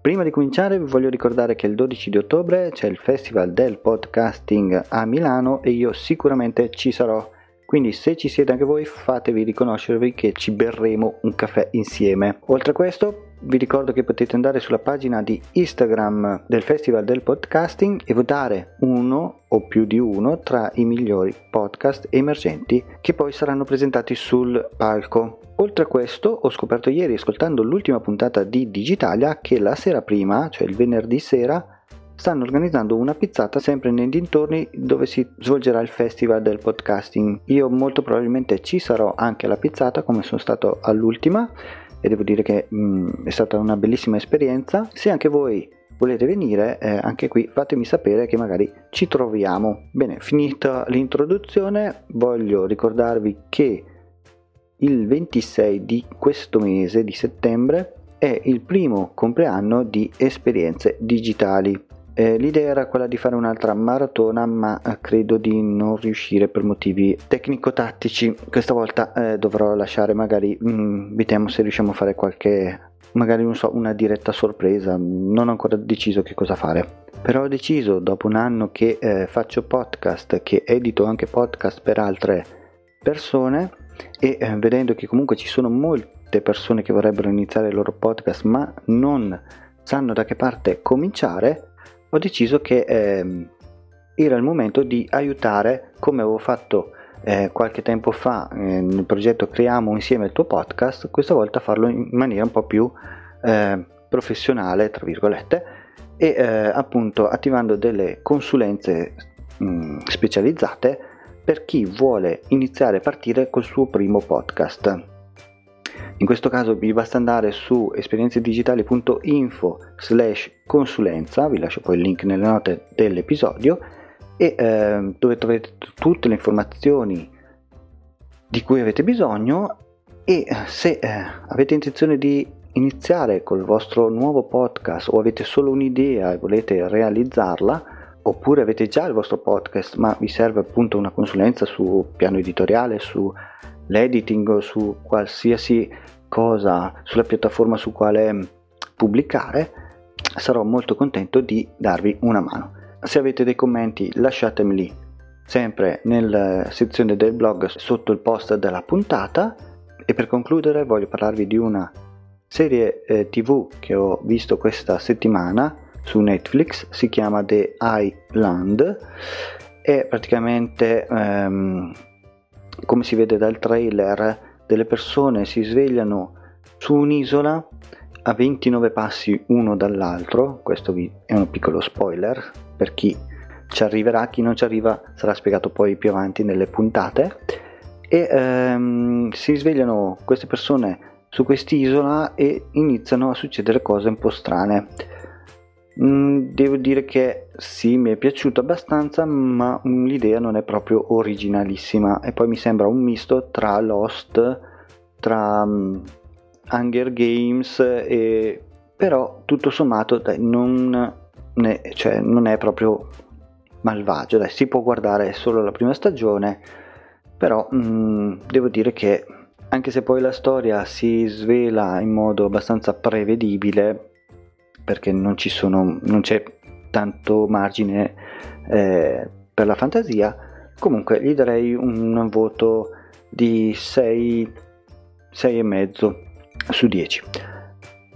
Prima di cominciare vi voglio ricordare che il 12 di ottobre c'è il Festival del Podcasting a Milano e io sicuramente ci sarò. Quindi se ci siete anche voi fatevi riconoscervi che ci berremo un caffè insieme. Oltre a questo vi ricordo che potete andare sulla pagina di Instagram del Festival del Podcasting e votare uno o più di uno tra i migliori podcast emergenti che poi saranno presentati sul palco. Oltre a questo, ho scoperto ieri, ascoltando l'ultima puntata di Digitalia, che la sera prima, cioè il venerdì sera, stanno organizzando una pizzata sempre nei dintorni dove si svolgerà il festival del podcasting. Io molto probabilmente ci sarò anche alla pizzata, come sono stato all'ultima, e devo dire che mh, mm, è stata una bellissima esperienza. Se anche voi volete venire, eh, anche qui fatemi sapere che magari ci troviamo. Bene, finita l'introduzione, voglio ricordarvi che il 26 di questo mese di settembre è il primo compleanno di esperienze digitali. Eh, l'idea era quella di fare un'altra maratona, ma eh, credo di non riuscire per motivi tecnico-tattici. Questa volta eh, dovrò lasciare, magari mm, vediamo se riusciamo a fare qualche, magari non so, una diretta sorpresa. Non ho ancora deciso che cosa fare. Però ho deciso, dopo un anno che eh, faccio podcast, che edito anche podcast per altre persone, e eh, vedendo che comunque ci sono molte persone che vorrebbero iniziare il loro podcast ma non sanno da che parte cominciare, ho deciso che eh, era il momento di aiutare, come avevo fatto eh, qualche tempo fa eh, nel progetto Creiamo insieme il tuo podcast, questa volta farlo in maniera un po' più eh, professionale, tra virgolette, e eh, appunto attivando delle consulenze mh, specializzate per chi vuole iniziare a partire col suo primo podcast. In questo caso vi basta andare su esperienzedigitali.info slash consulenza, vi lascio poi il link nelle note dell'episodio, e eh, dove trovate tutte le informazioni di cui avete bisogno e se eh, avete intenzione di iniziare col vostro nuovo podcast o avete solo un'idea e volete realizzarla, oppure avete già il vostro podcast ma vi serve appunto una consulenza su piano editoriale, su l'editing, su qualsiasi cosa, sulla piattaforma su quale pubblicare, sarò molto contento di darvi una mano. Se avete dei commenti lasciatemeli sempre nella sezione del blog sotto il post della puntata e per concludere voglio parlarvi di una serie eh, tv che ho visto questa settimana su Netflix, si chiama The Island, è praticamente ehm, come si vede dal trailer delle persone si svegliano su un'isola a 29 passi uno dall'altro, questo è un piccolo spoiler per chi ci arriverà, chi non ci arriva sarà spiegato poi più avanti nelle puntate. E ehm, si svegliano queste persone su quest'isola e iniziano a succedere cose un po' strane devo dire che sì, mi è piaciuto abbastanza, ma l'idea non è proprio originalissima. E poi mi sembra un misto tra Lost, tra um, Hunger Games e però tutto sommato dai, non, ne, cioè, non è proprio malvagio, dai, si può guardare solo la prima stagione, però mh, mm, devo dire che anche se poi la storia si svela in modo abbastanza prevedibile, perché non, sono, non c'è tanto margine eh, per la fantasia, comunque gli darei un voto di 6, 6,5 su 10.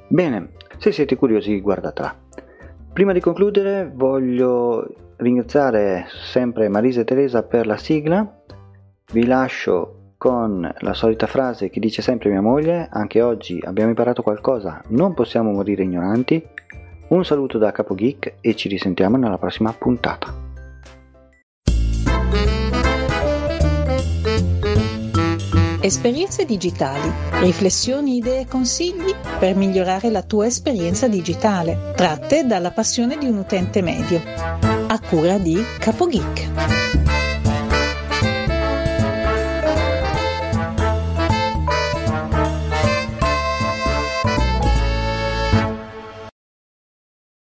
Bene, se siete curiosi guardatela. Prima di concludere voglio ringraziare sempre Marisa e Teresa per la sigla, vi lascio con la solita frase che dice sempre mia moglie, anche oggi abbiamo imparato qualcosa, non possiamo morire ignoranti, un saluto da Capo Geek e ci risentiamo nella prossima puntata. Esperienze digitali, riflessioni, idee e consigli per migliorare la tua esperienza digitale, tratte dalla passione di un utente medio. A cura di CapoGeek.